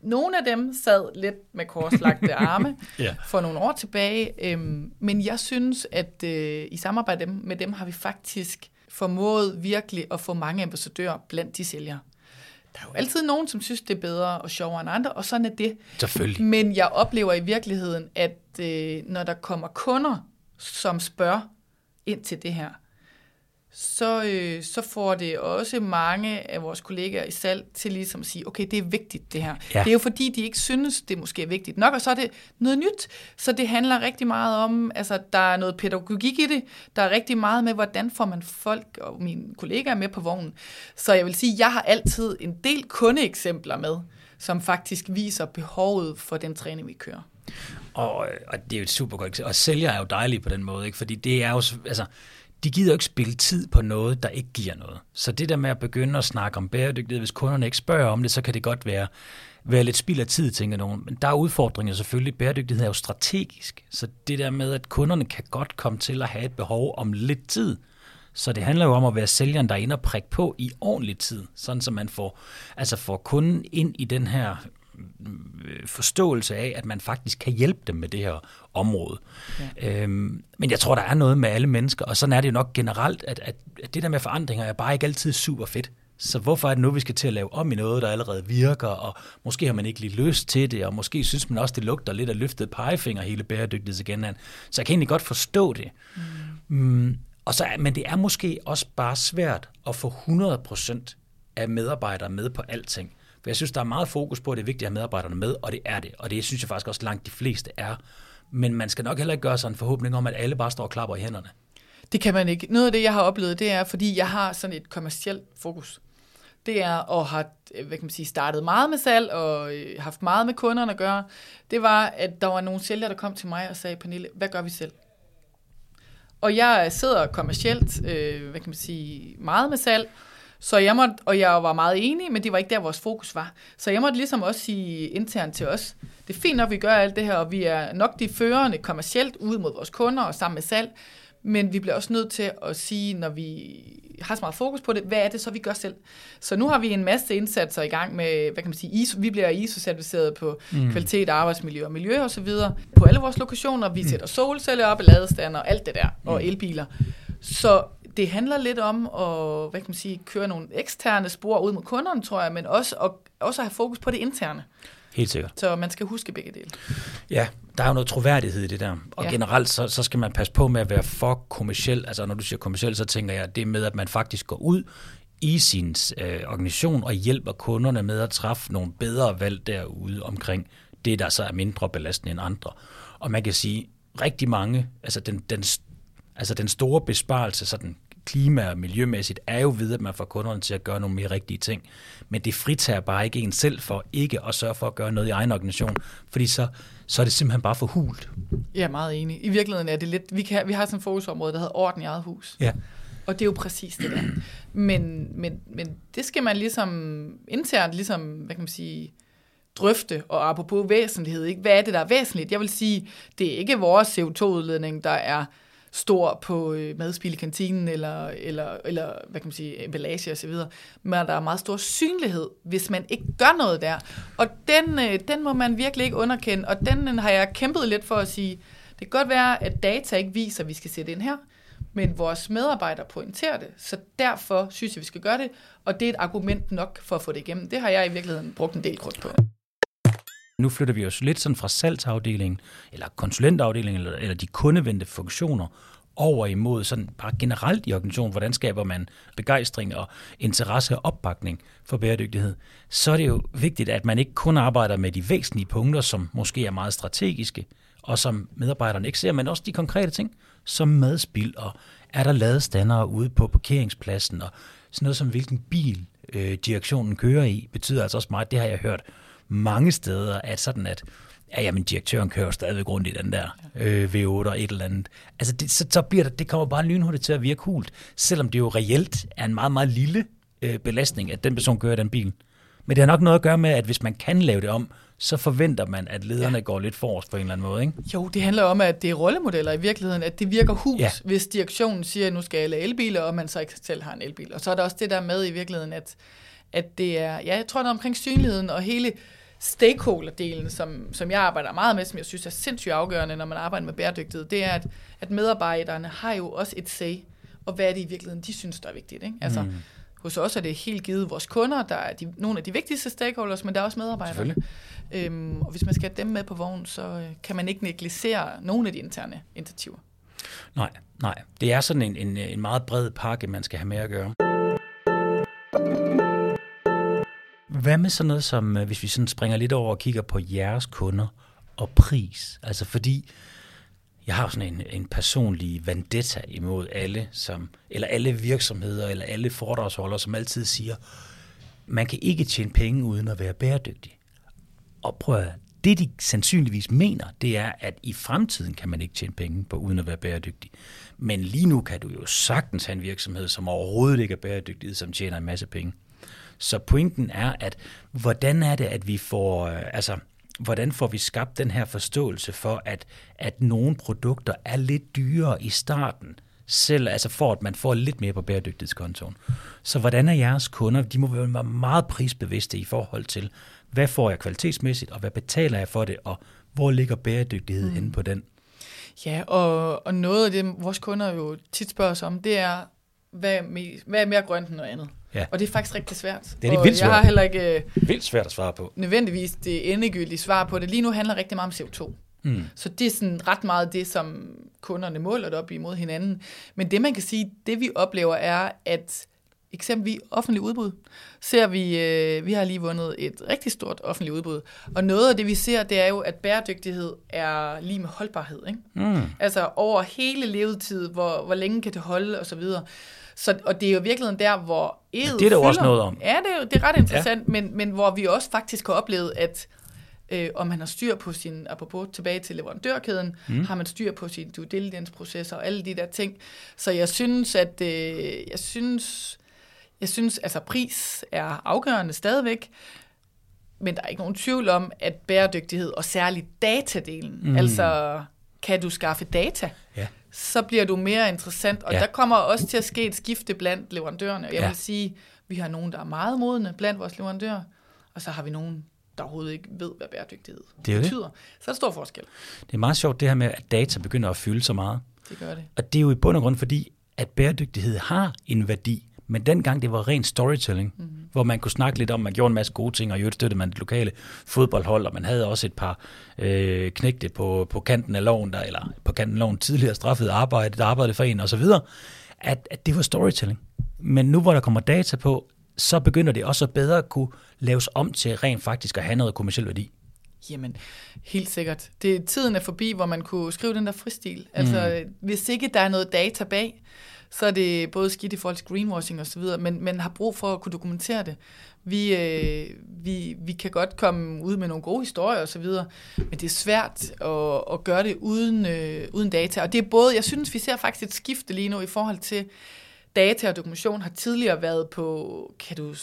nogle af dem sad lidt med korslagte arme Ja. for nogle år tilbage, øhm, men jeg synes, at øh, i samarbejde med dem har vi faktisk formået virkelig at få mange ambassadører blandt de sælgere. Der er jo altid nogen, som synes, det er bedre og sjovere end andre, og sådan er det. Selvfølgelig. Men jeg oplever i virkeligheden, at øh, når der kommer kunder, som spørger ind til det her, så, øh, så får det også mange af vores kollegaer i salg til ligesom at sige, okay, det er vigtigt det her. Ja. Det er jo fordi, de ikke synes, det måske er vigtigt nok, og så er det noget nyt. Så det handler rigtig meget om, altså der er noget pædagogik i det, der er rigtig meget med, hvordan får man folk og mine kollegaer med på vognen. Så jeg vil sige, jeg har altid en del kundeeksempler med, som faktisk viser behovet for den træning, vi kører. Og, og det er jo et super godt eksempel. Og sælger er jo dejligt på den måde, ikke? fordi det er jo, altså, de gider jo ikke spille tid på noget, der ikke giver noget. Så det der med at begynde at snakke om bæredygtighed, hvis kunderne ikke spørger om det, så kan det godt være, være lidt spild af tid, tænker nogen. Men der er udfordringer selvfølgelig. Bæredygtighed er jo strategisk. Så det der med, at kunderne kan godt komme til at have et behov om lidt tid. Så det handler jo om at være sælgeren, der er inde og prikke på i ordentlig tid, sådan så man får, altså får kunden ind i den her forståelse af, at man faktisk kan hjælpe dem med det her område. Ja. Øhm, men jeg tror, der er noget med alle mennesker, og sådan er det jo nok generelt, at, at, at det der med forandringer er bare ikke altid super fedt. Så hvorfor er det nu, vi skal til at lave om i noget, der allerede virker, og måske har man ikke lige lyst til det, og måske synes man også, det lugter lidt af løftet pegefinger, hele bæredygtighedsagenden. Så jeg kan egentlig godt forstå det. Mm. Mm, og så, men det er måske også bare svært at få 100% af medarbejdere med på alting. For jeg synes, der er meget fokus på, at det er vigtigt at have medarbejderne med, og det er det. Og det synes jeg faktisk også langt de fleste er. Men man skal nok heller ikke gøre sig en forhåbning om, at alle bare står og klapper i hænderne. Det kan man ikke. Noget af det, jeg har oplevet, det er, fordi jeg har sådan et kommercielt fokus. Det er at have øh, hvad kan man sige, startet meget med salg og øh, haft meget med kunderne at gøre. Det var, at der var nogle sælgere, der kom til mig og sagde, Pernille, hvad gør vi selv? Og jeg sidder kommercielt, øh, hvad kan man sige, meget med salg, så jeg måtte, og jeg var meget enig, men det var ikke der, vores fokus var. Så jeg måtte ligesom også sige internt til os, det er fint nok, vi gør alt det her, og vi er nok de førende kommercielt ud mod vores kunder og sammen med salg, men vi bliver også nødt til at sige, når vi har så meget fokus på det, hvad er det så, vi gør selv? Så nu har vi en masse indsatser i gang med, hvad kan man sige, ISO, vi bliver ISO-certificeret på mm. kvalitet, arbejdsmiljø og miljø og så videre på alle vores lokationer. Vi mm. sætter solceller op, ladestander, alt det der, og mm. elbiler. Så det handler lidt om at hvad kan man sige, køre nogle eksterne spor ud mod kunderne, tror jeg, men også at, også at have fokus på det interne. Helt sikkert. Så man skal huske begge dele. Ja, der er jo noget troværdighed i det der. Og ja. generelt, så, så skal man passe på med at være for kommersiel. Altså når du siger kommersiel, så tænker jeg, det med, at man faktisk går ud i sin øh, organisation og hjælper kunderne med at træffe nogle bedre valg derude omkring det, der så er mindre belastende end andre. Og man kan sige, rigtig mange, altså den, den, altså den store besparelse, sådan klima- og miljømæssigt, er jo ved, at man får kunderne til at gøre nogle mere rigtige ting. Men det fritager bare ikke en selv for ikke at sørge for at gøre noget i egen organisation, fordi så, så er det simpelthen bare for hult. Jeg er meget enig. I virkeligheden er det lidt, vi, kan, vi har sådan et fokusområde, der hedder orden i eget hus. Ja. Og det er jo præcis det der. Men, men, men det skal man ligesom internt, ligesom, hvad kan man sige, drøfte, og apropos væsentlighed, ikke? hvad er det, der er væsentligt? Jeg vil sige, det er ikke vores CO2-udledning, der er stor på øh, madspil i kantinen, eller, eller, eller hvad kan man sige, emballage osv., men der er meget stor synlighed, hvis man ikke gør noget der. Og den, øh, den må man virkelig ikke underkende, og den den har jeg kæmpet lidt for at sige, det kan godt være, at data ikke viser, at vi skal sætte ind her, men vores medarbejdere pointerer det, så derfor synes jeg, vi skal gøre det, og det er et argument nok for at få det igennem. Det har jeg i virkeligheden brugt en del krudt på. Nu flytter vi os lidt sådan fra salgsafdelingen, eller konsulentafdelingen, eller, eller de kundevendte funktioner, over imod sådan bare generelt i organisationen, hvordan skaber man begejstring og interesse og opbakning for bæredygtighed, så er det jo vigtigt, at man ikke kun arbejder med de væsentlige punkter, som måske er meget strategiske, og som medarbejderne ikke ser, men også de konkrete ting, som madspild, og er der ladestandere ude på parkeringspladsen, og sådan noget som hvilken bil øh, direktionen kører i, betyder altså også meget, det har jeg hørt mange steder, at sådan at, ja, jamen direktøren kører stadigvæk rundt i den der øh, V8 og et eller andet. Altså det, så, så bliver det, det kommer bare lynhurtigt til at virke hult, selvom det jo reelt er en meget, meget lille øh, belastning, at den person kører den bil. Men det har nok noget at gøre med, at hvis man kan lave det om, så forventer man, at lederne ja. går lidt forrest på en eller anden måde, ikke? Jo, det handler om, at det er rollemodeller i virkeligheden, at det virker hus, ja. hvis direktionen siger, at nu skal alle elbiler, og man så ikke selv har en elbil. Og så er der også det der med i virkeligheden, at, at det er, ja, jeg tror, det er omkring synligheden og hele stakeholder-delen, som, som jeg arbejder meget med, som jeg synes er sindssygt afgørende, når man arbejder med bæredygtighed, det er, at, at medarbejderne har jo også et say, og hvad er det i virkeligheden, de synes, der er vigtigt. Ikke? Altså, mm. Hos os er det helt givet vores kunder, der er de, nogle af de vigtigste stakeholders, men der er også medarbejdere. Øhm, og hvis man skal have dem med på vognen, så øh, kan man ikke negligere nogle af de interne initiativer. Nej, nej. Det er sådan en, en, en meget bred pakke, man skal have med at gøre. Hvad med sådan noget som, øh, hvis vi sådan springer lidt over og kigger på jeres kunder og pris? Altså fordi, jeg har sådan en, en personlig vendetta imod alle, som, eller alle virksomheder, eller alle foredragsholdere, som altid siger, man kan ikke tjene penge uden at være bæredygtig. Og prøv at, det de sandsynligvis mener, det er, at i fremtiden kan man ikke tjene penge på uden at være bæredygtig. Men lige nu kan du jo sagtens have en virksomhed, som overhovedet ikke er bæredygtig, som tjener en masse penge. Så pointen er, at hvordan er det, at vi får, øh, altså, hvordan får vi skabt den her forståelse for, at, at nogle produkter er lidt dyrere i starten, selv altså for at man får lidt mere på bæredygtighedskontoen. Så hvordan er jeres kunder? De må være meget prisbevidste i forhold til, hvad får jeg kvalitetsmæssigt, og hvad betaler jeg for det, og hvor ligger bæredygtighed mm. inde på den? Ja, og, og noget af det, vores kunder jo tit spørger os om, det er, hvad er, mere, hvad er mere grønt end noget andet? Ja. Og det er faktisk rigtig svært. Det er det vildt jeg har svært. heller ikke øh, Vildt svært at svare på. nødvendigvis det endegyldige svar på det. Lige nu handler rigtig meget om CO2. Mm. Så det er sådan ret meget det, som kunderne måler det op imod hinanden. Men det man kan sige, det vi oplever er, at eksempelvis offentlig udbud, ser vi, øh, vi har lige vundet et rigtig stort offentligt udbud. Og noget af det, vi ser, det er jo, at bæredygtighed er lige med holdbarhed. Ikke? Mm. Altså over hele levetid, hvor, hvor længe kan det holde, og så videre. Så, og det er jo virkelig der, hvor eget det er der jo også noget om. Ja, det er, det er ret interessant, ja. men, men hvor vi også faktisk har oplevet, at øh, om man har styr på sin, apropos tilbage til leverandørkæden, mm. har man styr på sin due diligence-processer og alle de der ting. Så jeg synes, at øh, jeg synes, jeg synes, altså pris er afgørende stadigvæk, men der er ikke nogen tvivl om, at bæredygtighed, og særligt datadelen, mm. altså kan du skaffe data, Ja. så bliver du mere interessant, og Ja. der kommer også til at ske et skifte blandt leverandørerne. Jeg Ja. vil sige, vi har nogen, der er meget modne blandt vores leverandører, og så har vi nogen, der overhovedet ikke ved, hvad bæredygtighed Det er jo det. betyder. Så er der stor forskel. Det er meget sjovt det her med, at data begynder at fylde så meget. Det gør det. Og det er jo i bund og grund fordi, at bæredygtighed har en værdi. Men dengang det var ren storytelling, mm. hvor man kunne snakke lidt om, man gjorde en masse gode ting, og i øvrigt støttede man det lokale fodboldhold, og man havde også et par øh, knægte på, på kanten af loven, der, eller på kanten af loven tidligere straffet arbejde, der arbejdede for en, og så videre, at, at det var storytelling. Men nu hvor der kommer data på, så begynder det også bedre at kunne laves om til rent faktisk at have noget kommersiel værdi. Jamen, helt sikkert. Det, tiden er forbi, hvor man kunne skrive den der fristil. Altså, mm. hvis ikke der er noget data bag, så er det både skidt i forhold til greenwashing osv., men man har brug for at kunne dokumentere det. Vi, øh, vi, vi kan godt komme ud med nogle gode historier osv., men det er svært at, at gøre det uden, øh, uden data. Og det er både, jeg synes, vi ser faktisk et skifte lige nu i forhold til data og dokumentation har tidligere været på, kan du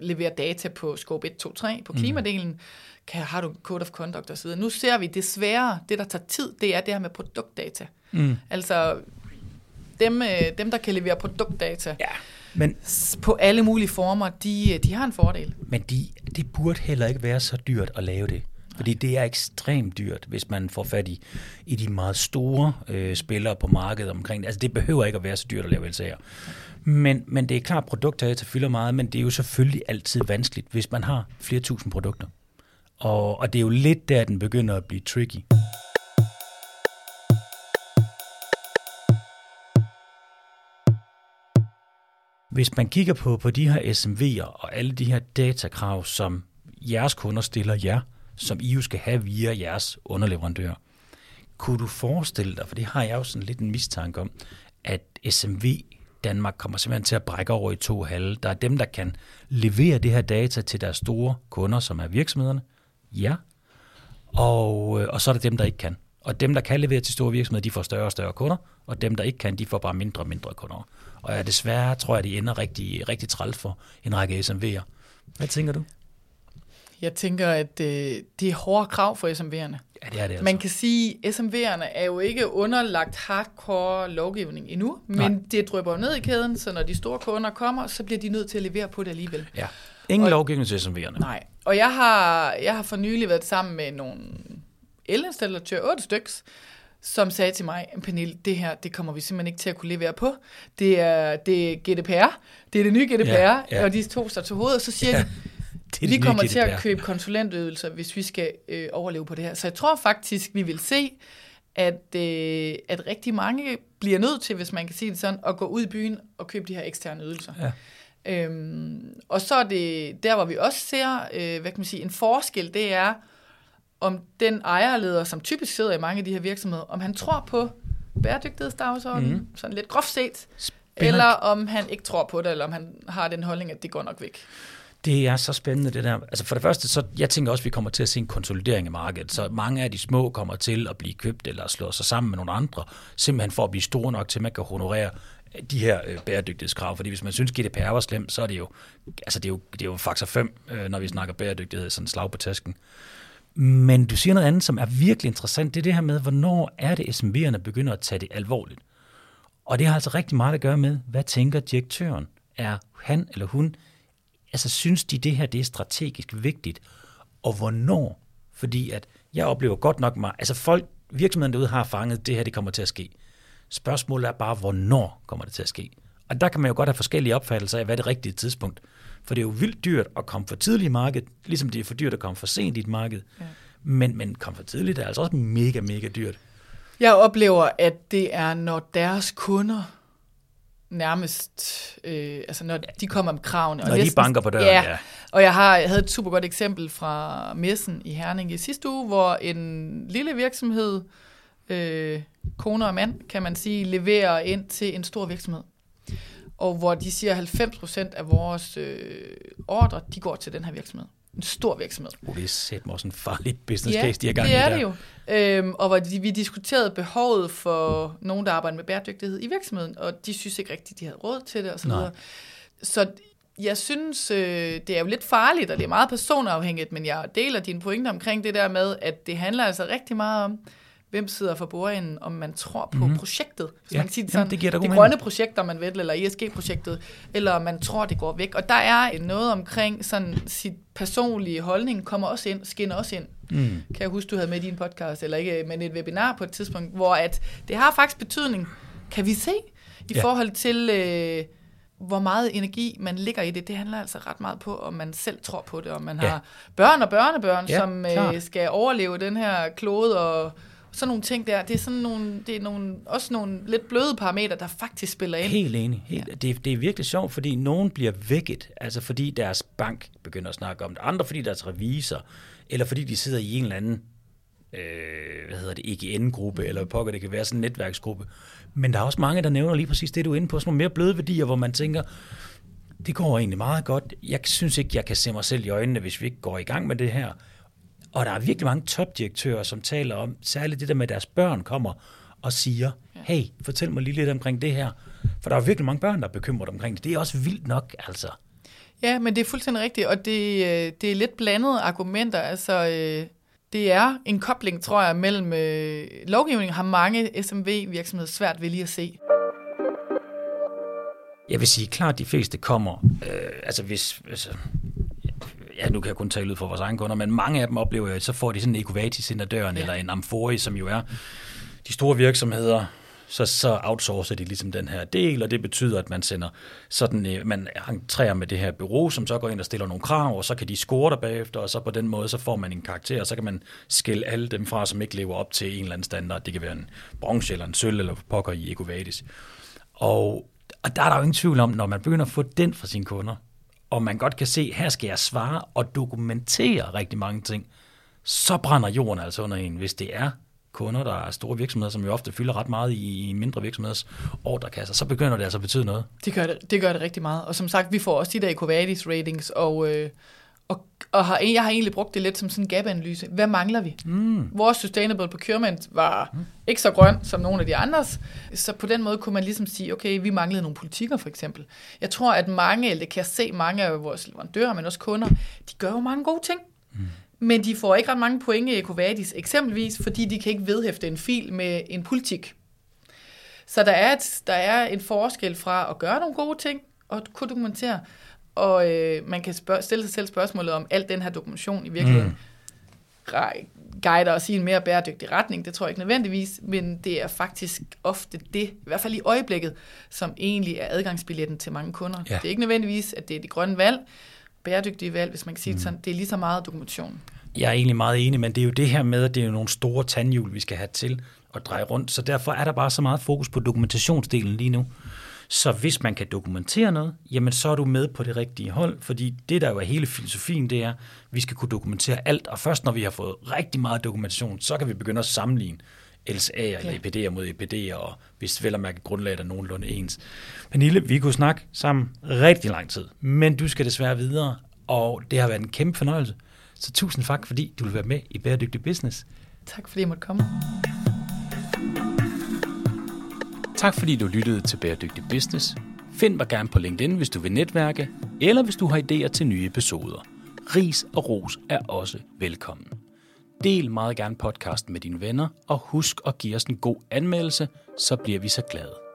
levere data på scope 1, 2, 3, på klimadelen, mm. kan, har du code of conduct osv. Nu ser vi desværre, det der tager tid, det er det her med produktdata. Mm. Altså dem, øh, dem, der kan levere produktdata Ja, men på alle mulige former, de, øh, de har en fordel. Men de, det burde heller ikke være så dyrt at lave det. Fordi det er ekstremt dyrt, hvis man får fat i, i de meget store øh, spillere på markedet omkring det. Altså det behøver ikke at være så dyrt at lave LCA'er. Men, men det er klart, at produktdata fylder meget, men det er jo selvfølgelig altid vanskeligt, hvis man har flere tusind produkter. Og, og det er jo lidt der, den begynder at blive tricky. Hvis man kigger på, på de her SMV'er og alle de her datakrav, som jeres kunder stiller jer, som I jo skal have via jeres underleverandør, kunne du forestille dig, for det har jeg jo sådan lidt en mistanke om, at SMV Danmark kommer simpelthen til at brække over i to halve. Der er dem, der kan levere det her data til deres store kunder, som er virksomhederne, ja, og, øh, og så er der dem, der ikke kan. Og dem, der kan levere til store virksomheder, de får større og større kunder, og dem, der ikke kan, de får bare mindre og mindre kunder. Og desværre tror jeg, de ender rigtig, rigtig træls for en række SMV'er. Hvad tænker du? Jeg tænker, at øh, det er hårde krav for SMV'erne. Ja, det er det altså. Man kan sige, at SMV'erne er jo ikke underlagt hardcore lovgivning endnu, men Nej. det drøber ned i kæden, så når de store kunder kommer, så bliver de nødt til at levere på det alligevel. Ja. Ingen Og- lovgivning til SMV'erne. Nej, og jeg har, jeg har for nylig været sammen med nogle elinstallatører, otte styks, som sagde til mig, Pernille, det her, det kommer vi simpelthen ikke til at kunne levere på. Det er, det er GDPR, det er det nye GDPR, Ja, ja. og de to står til hovedet, og så siger Ja, de, det vi kommer til GDPR. at købe konsulentydelser, hvis vi skal øh, overleve på det her. Så jeg tror faktisk, vi vil se, at, øh, at rigtig mange bliver nødt til, hvis man kan sige det sådan, at gå ud i byen og købe de her eksterne ydelser. Ja. Øhm, og så er det der, hvor vi også ser øh, hvad kan man sige, en forskel, det er, om den ejerleder, som typisk sidder i mange af de her virksomheder, om han tror på bæredygtighedsdagsordenen, mm. sådan lidt groft set, Spændende. eller om han ikke tror på det, eller om han har den holdning, at det går nok væk. Det er så spændende, det der. Altså for det første, så jeg tænker også, at vi kommer til at se en konsolidering af markedet. Så mange af de små kommer til at blive købt eller slå sig sammen med nogle andre, simpelthen for at blive store nok til, at man kan honorere de her øh, bæredygtighedskrav. Fordi hvis man synes, GDPR var slemt, så er det jo, altså det er jo, det er jo faktor 5, øh, når vi snakker bæredygtighed, sådan slag på tasken. Men du siger noget andet, som er virkelig interessant. Det er det her med, hvornår er det SMV'erne begynder at tage det alvorligt. Og det har altså rigtig meget at gøre med, hvad tænker direktøren? Er han eller hun, altså synes de det her, det er strategisk vigtigt? Og hvornår? Fordi at jeg oplever godt nok mig, altså folk, virksomheden derude har fanget, det her det kommer til at ske. Spørgsmålet er bare, hvornår kommer det til at ske? Og der kan man jo godt have forskellige opfattelser af, hvad det rigtige tidspunkt. er for det er jo vildt dyrt at komme for tidligt i markedet, ligesom det er for dyrt at komme for sent i et marked. Ja. Men, men komme for tidligt er altså også mega, mega dyrt. Jeg oplever, at det er, når deres kunder nærmest, øh, altså når de kommer med kravene. Når og næsten, de banker på døren, ja. ja. Og jeg har jeg havde et super godt eksempel fra Messen i Herning i sidste uge, hvor en lille virksomhed, øh, kone og mand, kan man sige, leverer ind til en stor virksomhed. Og hvor de siger, at 90% af vores øh, ordre, de går til den her virksomhed en stor virksomhed. Oh, det er sæt mig også en farlig business case, de er gang det er der. det jo. Øhm, og hvor de, vi diskuterede behovet for nogen, der arbejder med bæredygtighed i virksomheden, og de synes ikke rigtigt, de havde råd til det, og så. Så jeg synes, øh, det er jo lidt farligt, og det er meget personafhængigt, men jeg deler dine pointer omkring det der med, at det handler altså rigtig meget om, hvem sidder for bordenden, om man tror på mm-hmm. projektet. Hvis Ja, man kan sige det jamen, sådan, det giver det mening. grønne projekt, om man vil, eller ESG-projektet, eller om man tror, det går væk. Og der er noget omkring sådan sit personlige holdning, kommer også ind, skinner også ind. Mm. Kan jeg huske, du havde med i din podcast, eller ikke, men et webinar på et tidspunkt, hvor at det har faktisk betydning, kan vi se, i Ja. forhold til, øh, hvor meget energi man ligger i det. Det handler altså ret meget på, om man selv tror på det, om man Ja. har børn og børnebørn, Ja, som øh, skal overleve den her klode, og sådan nogle ting der. Det er, sådan nogle, det er nogle, også nogle lidt bløde parametre, der faktisk spiller ind. Helt enig. Helt. Ja. Det, det er virkelig sjovt, fordi nogen bliver vækket, altså fordi deres bank begynder at snakke om det, andre fordi deres revisor, eller fordi de sidder i en eller anden øh, hvad hedder det, EGN-gruppe, eller hvad pokker det kan være, sådan en netværksgruppe. Men der er også mange, der nævner lige præcis det, du er inde på, sådan nogle mere bløde værdier, hvor man tænker, det går egentlig meget godt. Jeg synes ikke, jeg kan se mig selv i øjnene, hvis vi ikke går i gang med det her. Og der er virkelig mange topdirektører, som taler om, særligt det der med, at deres børn kommer og siger, hey, fortæl mig lige lidt omkring det her. For der er virkelig mange børn, der er bekymret omkring det. Det er også vildt nok, altså. Ja, men det er fuldstændig rigtigt, og det, øh, det er lidt blandede argumenter. Altså, øh, det er en kobling, tror jeg, mellem øh, lovgivningen har mange SMV-virksomheder svært ved lige at se. Jeg vil sige, klart de fleste kommer, øh, altså hvis, altså, ja, nu kan jeg kun tale ud for vores egne kunder, men mange af dem oplever, at så får de sådan en Ecovatis ind ad døren, ja. eller en Amfori, som jo er de store virksomheder, så, så outsourcer de ligesom den her del, og det betyder, at man sender sådan, øh, man entrerer med det her bureau, som så går ind og stiller nogle krav, og så kan de score der bagefter, og så på den måde, så får man en karakter, og så kan man skille alle dem fra, som ikke lever op til en eller anden standard. Det kan være en bronze eller en sølv, eller pokker i Ecovatis. Og, og der er der jo ingen tvivl om, når man begynder at få den fra sine kunder, og man godt kan se, her skal jeg svare og dokumentere rigtig mange ting, så brænder jorden altså under en, hvis det er kunder, der er store virksomheder, som jo ofte fylder ret meget i, mindre virksomheders ordrekasser, så begynder det altså at betyde noget. Det gør det, det gør det rigtig meget. Og som sagt, vi får også de der Ecovadis ratings, og, øh, og, og har, jeg har egentlig brugt det lidt som sådan en gap-analyse. Hvad mangler vi? Mm. Vores sustainable procurement var mm. ikke så grøn som nogle af de andres, så på den måde kunne man ligesom sige, okay, vi manglede nogle politikker for eksempel. Jeg tror, at mange, eller det kan jeg se mange af vores leverandører, men også kunder, de gør jo mange gode ting. Mm. Men de får ikke ret mange point i Ecovadis, eksempelvis fordi de kan ikke vedhæfte en fil med en politik. Så der er, et, der er en forskel fra at gøre nogle gode ting og kunne dokumentere, og øh, man kan spørge, stille sig selv spørgsmålet om alt den her dokumentation i virkeligheden mm. guider os i en mere bæredygtig retning. Det tror jeg ikke nødvendigvis, men det er faktisk ofte det, i hvert fald i øjeblikket, som egentlig er adgangsbilletten til mange kunder. Ja. Det er ikke nødvendigvis, at det er de grønne valg, bæredygtige valg, hvis man kan sige det sådan. Det er lige så meget dokumentation. Jeg er egentlig meget enig, men det er jo det her med, at det er jo nogle store tandhjul, vi skal have til. at dreje rundt, så derfor er der bare så meget fokus på dokumentationsdelen lige nu. Så hvis man kan dokumentere noget, jamen så er du med på det rigtige hold, fordi det der jo er hele filosofien, det er, at vi skal kunne dokumentere alt, og først når vi har fået rigtig meget dokumentation, så kan vi begynde at sammenligne LSA'er eller EPD'er mod EPD'er, og hvis vel at mærke grundlaget er nogenlunde ens. Pernille, vi kunne snakke sammen rigtig lang tid, men du skal desværre videre, og det har været en kæmpe fornøjelse. Så tusind tak, fordi du vil være med i Bæredygtig Business. Tak fordi jeg måtte komme. Tak fordi du lyttede til Bæredygtig Business. Find mig gerne på LinkedIn, hvis du vil netværke, eller hvis du har idéer til nye episoder. Ris og ros er også velkommen. Del meget gerne podcasten med dine venner, og husk at give os en god anmeldelse, så bliver vi så glade.